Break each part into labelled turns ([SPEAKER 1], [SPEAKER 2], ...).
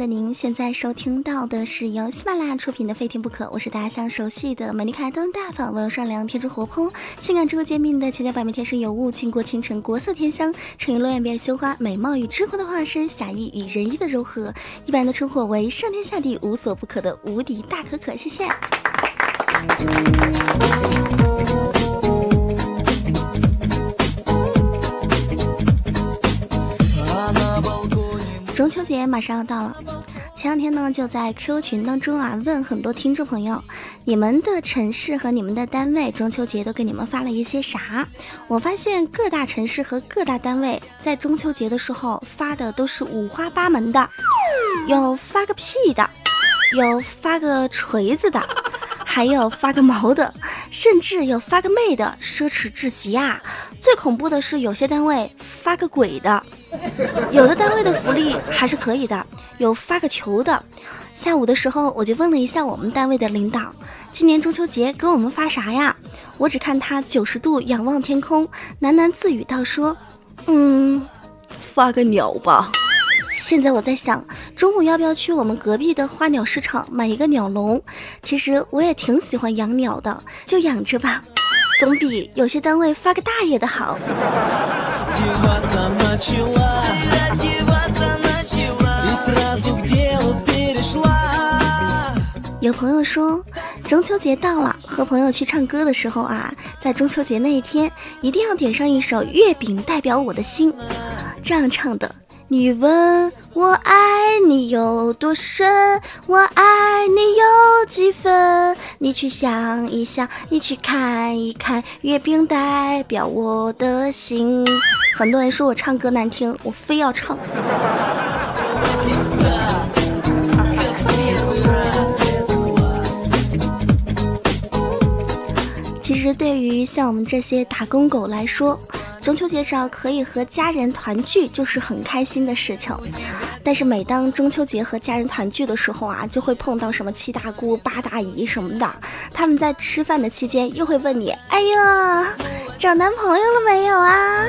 [SPEAKER 1] 的您，现在收听到的是由喜马拉雅出品的《非听不可》，我是大家相熟悉的美丽卡登大方、温柔善良、天真活泼、性感智慧坚定的千娇百媚、天生尤物、倾国倾城、国色天香、沉鱼落雁、闭月羞花、美貌与智慧的化身、侠义与仁义的柔和，一般的称呼为上天下地无所不可的无敌大可可。谢谢。中秋节马上要到了，前两天呢就在 Q 群当中啊问很多听众朋友，你们的城市和你们的单位中秋节都给你们发了一些啥？我发现各大城市和各大单位在中秋节的时候发的都是五花八门的，有发个屁的，有发个锤子的。还有发个毛的，甚至有发个妹的，奢侈至极啊！最恐怖的是有些单位发个鬼的，有的单位的福利还是可以的，有发个球的。下午的时候我就问了一下我们单位的领导，今年中秋节给我们发啥呀？我只看他九十度仰望天空，喃喃自语道：“说，嗯，发个鸟吧。”现在我在想，中午要不要去我们隔壁的花鸟市场买一个鸟笼？其实我也挺喜欢养鸟的，就养着吧，总比有些单位发个大爷的好。有朋友说，中秋节到了，和朋友去唱歌的时候啊，在中秋节那一天，一定要点上一首《月饼代表我的心》，这样唱的。你问我爱你有多深，我爱你有几分？你去想一想，你去看一看，月饼代表我的心。很多人说我唱歌难听，我非要唱。其实，对于像我们这些打工狗来说，中秋节上可以和家人团聚，就是很开心的事情。但是每当中秋节和家人团聚的时候啊，就会碰到什么七大姑八大姨什么的。他们在吃饭的期间又会问你：“哎呀，找男朋友了没有啊？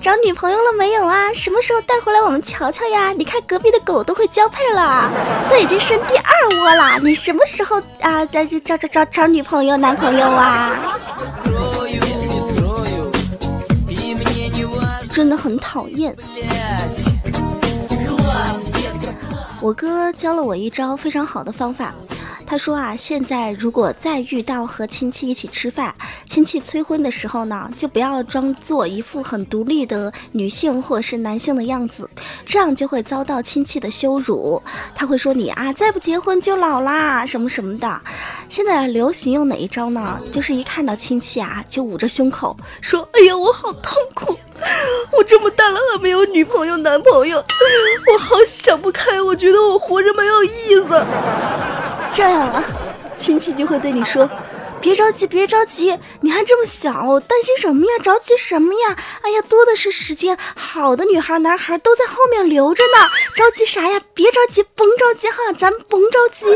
[SPEAKER 1] 找女朋友了没有啊？什么时候带回来我们瞧瞧呀？你看隔壁的狗都会交配了，都已经生第二窝了。你什么时候啊？在找找找找女朋友男朋友啊？”真的很讨厌。我哥教了我一招非常好的方法。他说啊，现在如果再遇到和亲戚一起吃饭，亲戚催婚的时候呢，就不要装作一副很独立的女性或者是男性的样子，这样就会遭到亲戚的羞辱。他会说你啊，再不结婚就老啦，什么什么的。现在流行用哪一招呢？就是一看到亲戚啊，就捂着胸口说：“哎呀，我好痛苦，我这么大了还没有女朋友男朋友，我好想不开，我觉得我活着没有意思。”这样啊，亲戚就会对你说：“别着急，别着急，你还这么小，担心什么呀？着急什么呀？哎呀，多的是时间，好的女孩、男孩都在后面留着呢，着急啥呀？别着急，甭着急哈，咱甭着急。”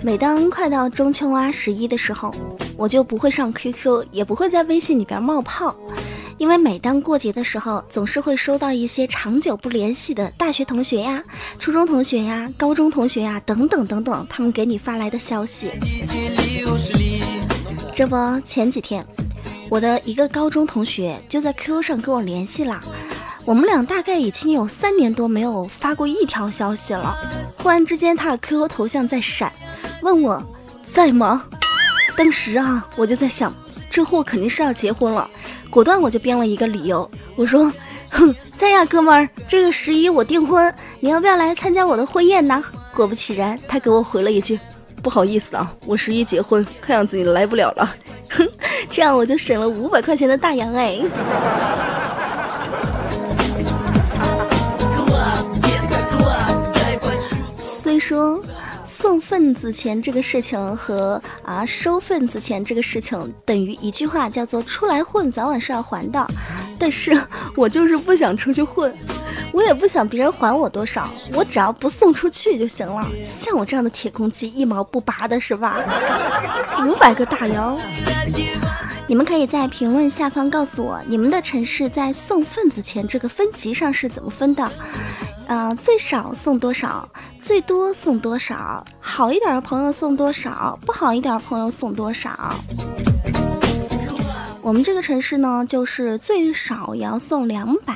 [SPEAKER 1] 每当快到中秋啊、十一的时候，我就不会上 QQ，也不会在微信里边冒泡。因为每当过节的时候，总是会收到一些长久不联系的大学同学呀、初中同学呀、高中同学呀等等等等，他们给你发来的消息。这不，前几天我的一个高中同学就在 QQ 上跟我联系了，我们俩大概已经有三年多没有发过一条消息了。忽然之间，他的 QQ 头像在闪，问我在吗？当时啊，我就在想，这货肯定是要结婚了。果断我就编了一个理由，我说：“哼，在呀，哥们儿，这个十一我订婚，你要不要来参加我的婚宴呢？”果不其然，他给我回了一句：“不好意思啊，我十一结婚，看样子你来不了了。”哼，这样我就省了五百块钱的大洋哎。虽说。送份子钱这个事情和啊收份子钱这个事情等于一句话，叫做出来混，早晚是要还的。但是我就是不想出去混，我也不想别人还我多少，我只要不送出去就行了。像我这样的铁公鸡，一毛不拔的是吧？五百个大洋。你们可以在评论下方告诉我，你们的城市在送份子钱这个分级上是怎么分的？呃，最少送多少？最多送多少？好一点的朋友送多少？不好一点的朋友送多少？我们这个城市呢，就是最少也要送两百，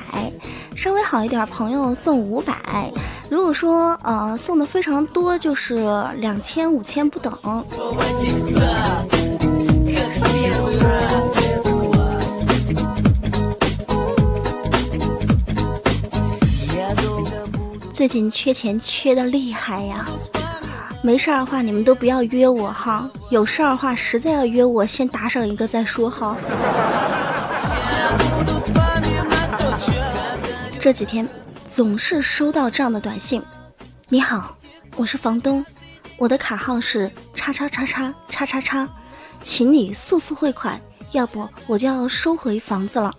[SPEAKER 1] 稍微好一点朋友送五百。如果说呃送的非常多，就是两千、五千不等。最近缺钱缺的厉害呀，没事儿的话你们都不要约我哈，有事儿的话实在要约我，先打赏一个再说哈。这几天总是收到这样的短信：你好，我是房东，我的卡号是叉叉叉叉叉叉叉，请你速速汇款，要不我就要收回房子了。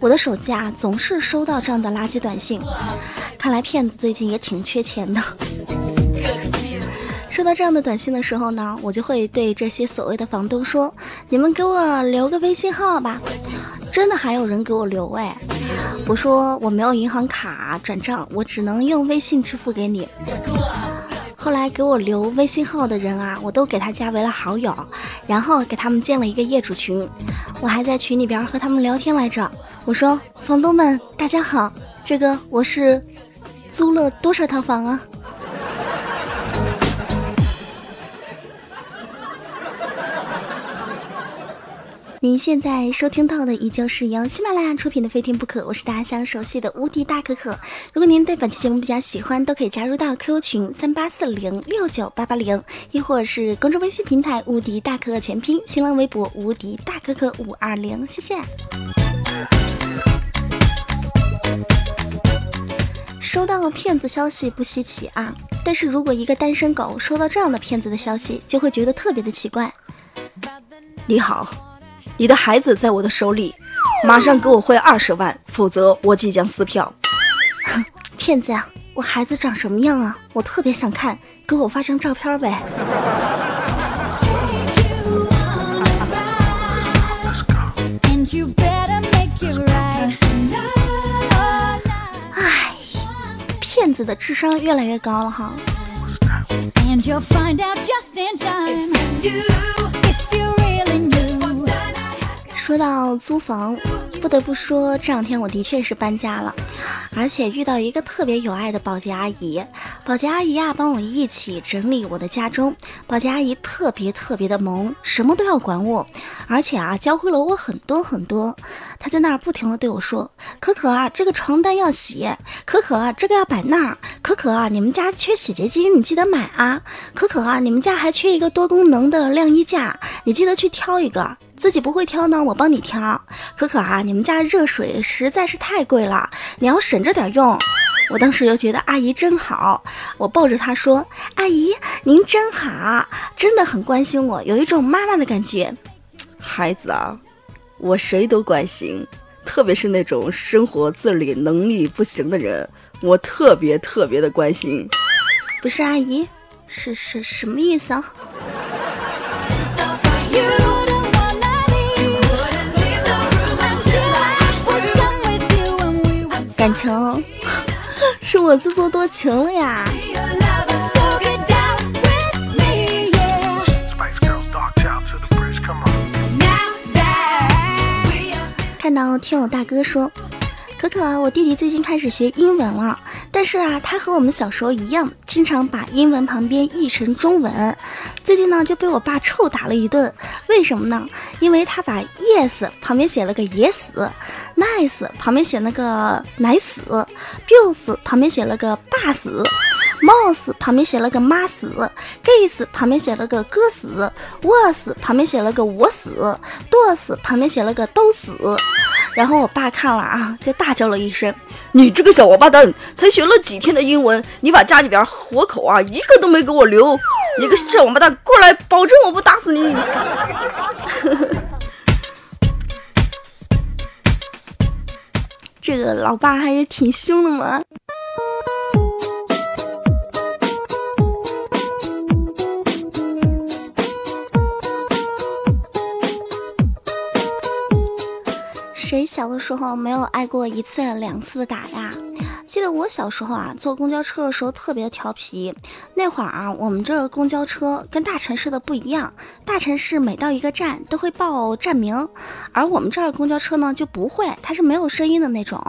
[SPEAKER 1] 我的手机啊总是收到这样的垃圾短信。看来骗子最近也挺缺钱的。收到这样的短信的时候呢，我就会对这些所谓的房东说：“你们给我留个微信号吧。”真的还有人给我留哎！我说我没有银行卡转账，我只能用微信支付给你。后来给我留微信号的人啊，我都给他加为了好友，然后给他们建了一个业主群。我还在群里边和他们聊天来着。我说：“房东们，大家好，这个我是。”租了多少套房啊？您现在收听到的依旧是由喜马拉雅出品的《非听不可》，我是大家相熟悉的无敌大可可。如果您对本期节目比较喜欢，都可以加入到 QQ 群三八四零六九八八零，亦或是公众微信平台“无敌大可可”全拼，新浪微博“无敌大可可五二零”，谢谢。收到了骗子消息不稀奇啊，但是如果一个单身狗收到这样的骗子的消息，就会觉得特别的奇怪。
[SPEAKER 2] 你好，你的孩子在我的手里，马上给我汇二十万，否则我即将撕票。
[SPEAKER 1] 哼，骗子呀，我孩子长什么样啊？我特别想看，给我发张照片呗。骗子的智商越来越高了哈。说到租房，不得不说这两天我的确是搬家了。而且遇到一个特别有爱的保洁阿姨，保洁阿姨啊，帮我一起整理我的家中。保洁阿姨特别特别的萌，什么都要管我，而且啊，教会了我很多很多。她在那儿不停的对我说：“可可啊，这个床单要洗；可可啊，这个要摆那儿；可可啊，你们家缺洗洁精，你记得买啊；可可啊，你们家还缺一个多功能的晾衣架，你记得去挑一个。”自己不会挑呢，我帮你挑。可可啊，你们家热水实在是太贵了，你要省着点用。我当时就觉得阿姨真好，我抱着她说：“阿姨您真好，真的很关心我，有一种妈妈的感觉。”
[SPEAKER 2] 孩子啊，我谁都关心，特别是那种生活自理能力不行的人，我特别特别的关心。
[SPEAKER 1] 不是阿姨，是是什么意思啊？感情是我自作多情了呀！看到听友大哥说。可可啊，我弟弟最近开始学英文了，但是啊，他和我们小时候一样，经常把英文旁边译成中文。最近呢，就被我爸臭打了一顿。为什么呢？因为他把 yes 旁边写了个也死，nice 旁边写了个奶死，bills 旁边写了个爸死，mouse 旁边写了个妈死，gays 旁边写了个哥死，was 旁边写了个我死，dos 旁边写了个都死。然后我爸看了啊，就大叫了一声：“
[SPEAKER 2] 你这个小王八蛋，才学了几天的英文，你把家里边活口啊一个都没给我留！你个小王八蛋，过来，保证我不打死你！”
[SPEAKER 1] 这个老爸还是挺凶的嘛。谁小的时候没有挨过一次两次的打呀？记得我小时候啊，坐公交车的时候特别调皮。那会儿啊，我们这个公交车跟大城市的不一样，大城市每到一个站都会报站名，而我们这儿公交车呢就不会，它是没有声音的那种。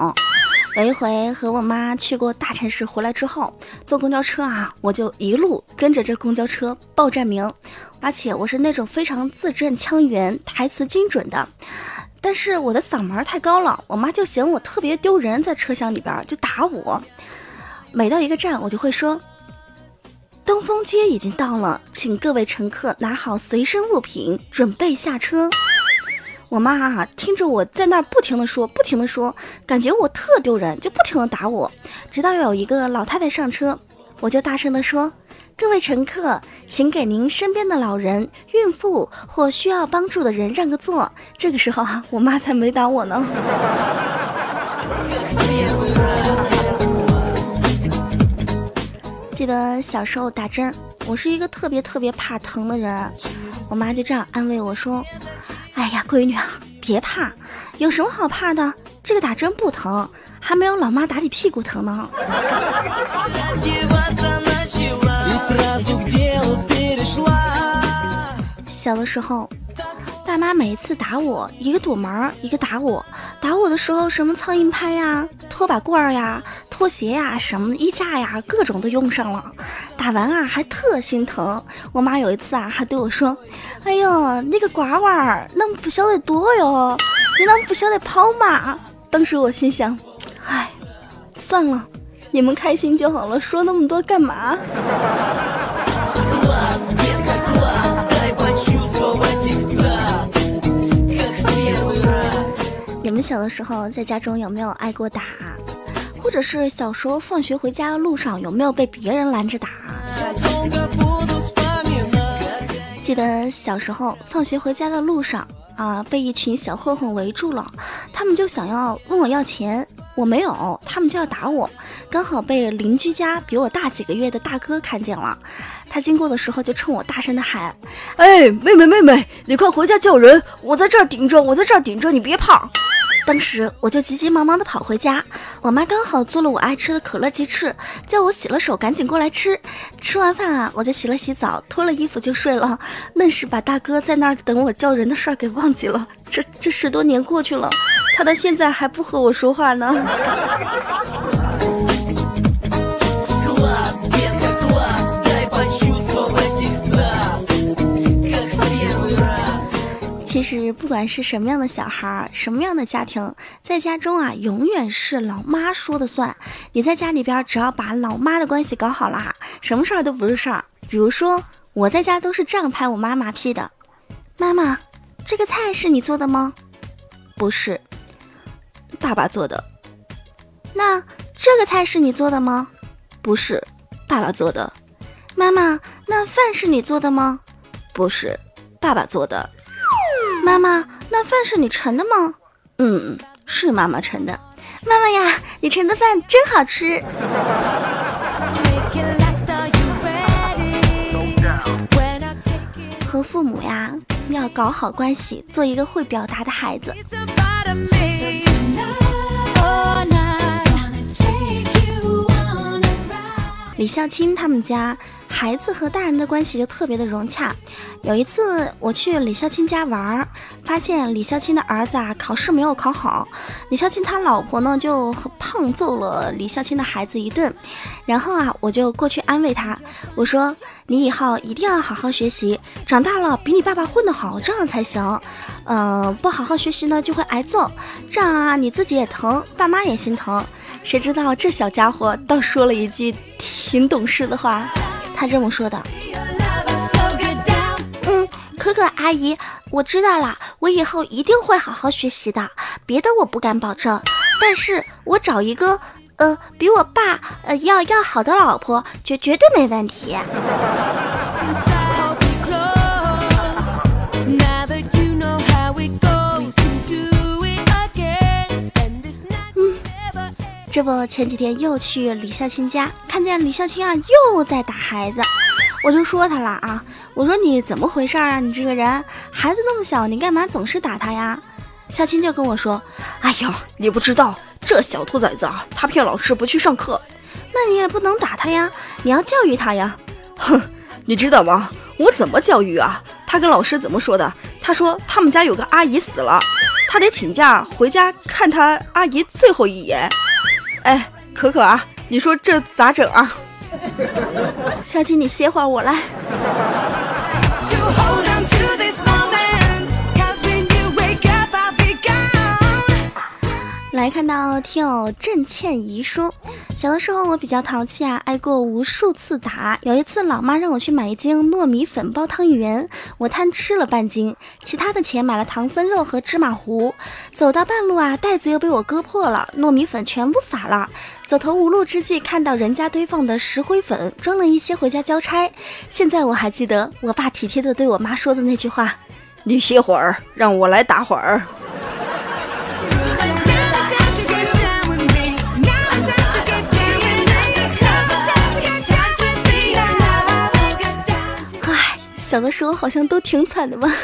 [SPEAKER 1] 有一回和我妈去过大城市回来之后，坐公交车啊，我就一路跟着这公交车报站名，而且我是那种非常字正腔圆、台词精准的。但是我的嗓门太高了，我妈就嫌我特别丢人，在车厢里边就打我。每到一个站，我就会说：“东风街已经到了，请各位乘客拿好随身物品，准备下车。”我妈啊，听着我在那儿不停的说，不停的说，感觉我特丢人，就不停的打我。直到有一个老太太上车，我就大声的说。各位乘客，请给您身边的老人、孕妇或需要帮助的人让个座。这个时候啊，我妈才没打我呢。记得小时候打针，我是一个特别特别怕疼的人，我妈就这样安慰我说：“哎呀，闺女啊，别怕，有什么好怕的？这个打针不疼，还没有老妈打你屁股疼呢。” 小的时候，爸妈每一次打我，一个躲门，一个打我。打我的时候，什么苍蝇拍呀、拖把棍儿呀、拖鞋呀、什么衣架呀，各种都用上了。打完啊，还特心疼。我妈有一次啊，还对我说：“哎呦，那个瓜娃儿，那不晓得躲哟，你那不晓得跑嘛？”当时我心想：“唉，算了。”你们开心就好了，说那么多干嘛？你们小的时候在家中有没有挨过打？或者是小时候放学回家的路上有没有被别人拦着打？记得小时候放学回家的路上啊，被一群小混混围住了，他们就想要问我要钱，我没有，他们就要打我。刚好被邻居家比我大几个月的大哥看见了，他经过的时候就冲我大声的喊：“
[SPEAKER 2] 哎，妹妹妹妹，你快回家叫人！我在这儿顶着，我在这儿顶着，你别怕。”
[SPEAKER 1] 当时我就急急忙忙的跑回家，我妈刚好做了我爱吃的可乐鸡翅，叫我洗了手赶紧过来吃。吃完饭啊，我就洗了洗澡，脱了衣服就睡了，愣是把大哥在那儿等我叫人的事儿给忘记了。这这十多年过去了，他到现在还不和我说话呢。其实不管是什么样的小孩，什么样的家庭，在家中啊，永远是老妈说的算。你在家里边，只要把老妈的关系搞好了，什么事儿都不是事儿。比如说，我在家都是这样拍我妈马屁的：“妈妈，这个菜是你做的吗？”“不是，
[SPEAKER 2] 爸爸做的。”“
[SPEAKER 1] 那这个菜是你做的吗？”“
[SPEAKER 2] 不是，爸爸做的。”“
[SPEAKER 1] 妈妈，那饭是你做的吗？”“
[SPEAKER 2] 不是，爸爸做的。”
[SPEAKER 1] 妈妈，那饭是你盛的吗？
[SPEAKER 2] 嗯，是妈妈盛的。
[SPEAKER 1] 妈妈呀，你盛的饭真好吃。和父母呀，要搞好关系，做一个会表达的孩子。李孝钦他们家。孩子和大人的关系就特别的融洽。有一次我去李孝钦家玩，发现李孝钦的儿子啊考试没有考好，李孝钦他老婆呢就胖揍了李孝钦的孩子一顿。然后啊我就过去安慰他，我说你以后一定要好好学习，长大了比你爸爸混得好，这样才行。嗯，不好好学习呢就会挨揍，这样啊你自己也疼，爸妈也心疼。谁知道这小家伙倒说了一句挺懂事的话。他这么说的，嗯，可可阿姨，我知道了，我以后一定会好好学习的。别的我不敢保证，但是我找一个，呃，比我爸，呃，要要好的老婆，绝绝对没问题。这不，前几天又去李孝清家，看见李孝清啊又在打孩子，我就说他了啊，我说你怎么回事啊？你这个人，孩子那么小，你干嘛总是打他呀？孝青就跟我说：“
[SPEAKER 2] 哎呦，你不知道这小兔崽子啊，他骗老师不去上课。
[SPEAKER 1] 那你也不能打他呀，你要教育他呀。”
[SPEAKER 2] 哼，你知道吗？我怎么教育啊？他跟老师怎么说的？他说他们家有个阿姨死了，他得请假回家看他阿姨最后一眼。哎，可可啊，你说这咋整啊？
[SPEAKER 1] 小青，你歇会儿，我来。来看到听友郑倩怡说，小的时候我比较淘气啊，挨过无数次打。有一次，老妈让我去买一斤糯米粉包汤圆，我贪吃了半斤，其他的钱买了唐僧肉和芝麻糊。走到半路啊，袋子又被我割破了，糯米粉全部洒了。走投无路之际，看到人家堆放的石灰粉，装了一些回家交差。现在我还记得我爸体贴的对我妈说的那句话：“
[SPEAKER 2] 你歇会儿，让我来打会儿。”
[SPEAKER 1] 小的时候好像都挺惨的吧。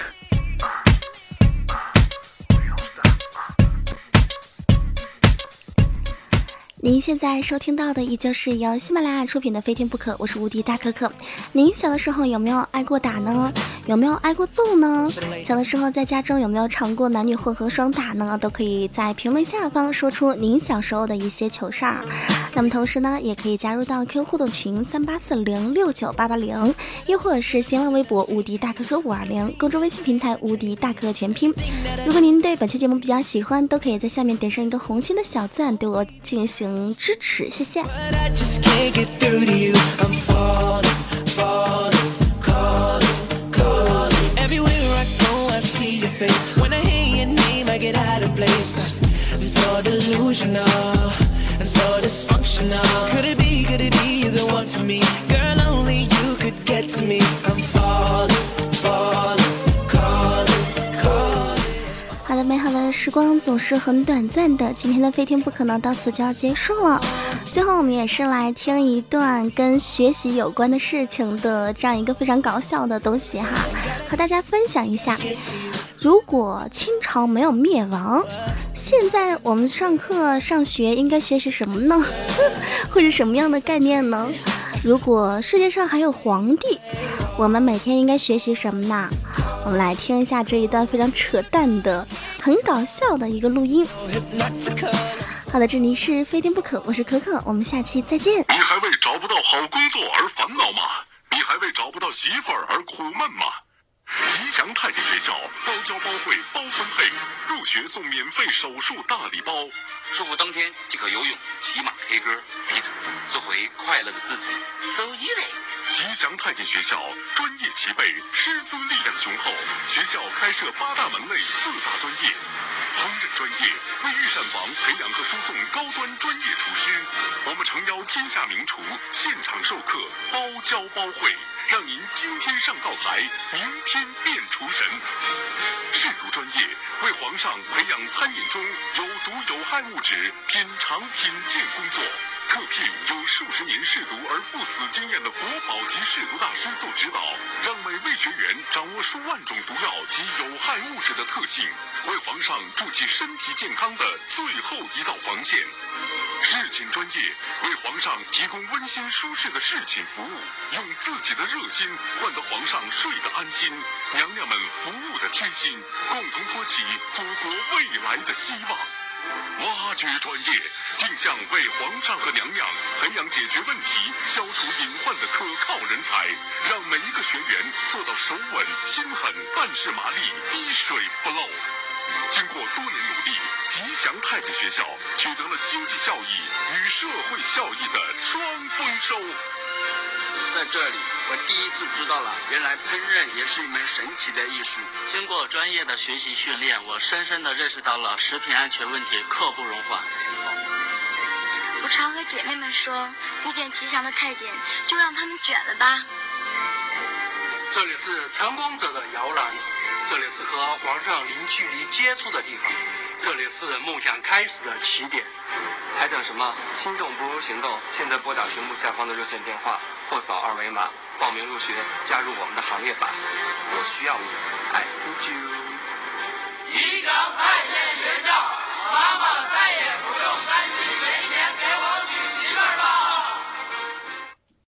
[SPEAKER 1] 您现在收听到的依旧是由喜马拉雅出品的《非听不可》，我是无敌大可可。您小的时候有没有挨过打呢？有没有挨过揍呢？小的时候在家中有没有尝过男女混合双打呢？都可以在评论下方说出您小时候的一些糗事儿。那么同时呢，也可以加入到 Q 互动群三八四零六九八八零，又或者是新浪微博无敌大哥哥五二零，公众微信平台无敌大可可全拼。如果您对本期节目比较喜欢，都可以在下面点上一个红心的小赞，对我进行。支持，谢谢。好的美好的时光总是很短暂的，今天的飞天不可能到此就要结束。了。最后，我们也是来听一段跟学习有关的事情的这样一个非常搞笑的东西哈，和大家分享一下。如果清朝没有灭亡，现在我们上课上学应该学习什么呢？或者什么样的概念呢？如果世界上还有皇帝，我们每天应该学习什么呢？我们来听一下这一段非常扯淡的、很搞笑的一个录音。好的，这里是非听不可，我是可可，我们下期再见。
[SPEAKER 3] 你还为找不到好工作而烦恼吗？你还为找不到媳妇儿而苦闷吗？吉祥太极学校包教包会包分配，入学送免费手术大礼包。
[SPEAKER 4] 舒服当天即可游泳、骑马、K 歌、踢腿，做回快乐的自己。So easy。
[SPEAKER 3] 吉祥太监学校专业齐备，师资力量雄厚。学校开设八大门类、四大专业：烹饪专业，为御膳房培养和输送高端专业厨师。我们诚邀天下名厨现场授课，包教包会，让您今天上灶台，明天变厨神。制毒专业，为皇上培养餐饮中有毒有害物质品尝品鉴工作。特聘有数十年试毒而不死经验的国宝级试毒大师做指导，让每位学员掌握数万种毒药及有害物质的特性，为皇上筑起身体健康的最后一道防线。侍寝专业为皇上提供温馨舒适的侍寝服务，用自己的热心换得皇上睡得安心，娘娘们服务的贴心，共同托起祖国未来的希望。挖掘专业，定向为皇上和娘娘培养解决问题、消除隐患的可靠人才，让每一个学员做到手稳心狠、办事麻利、滴水不漏。经过多年努力，吉祥太监学校取得了经济效益与社会效益的双丰收。
[SPEAKER 4] 在这里，我第一次知道了，原来烹饪也是一门神奇的艺术。经过专业的学习训练，我深深的认识到了食品安全问题刻不容缓。
[SPEAKER 5] 我常和姐妹们说，遇见吉祥的太监，就让他们卷了吧。
[SPEAKER 6] 这里是成功者的摇篮，这里是和皇上零距离接触的地方，这里是梦想开始的起点。
[SPEAKER 7] 还等什么？心动不如行动！现在拨打屏幕下方的热线电话，或扫二维码报名入学加入我们的行业吧我需要你 i need you 吉祥派乐学校妈妈再也不用担心没钱给我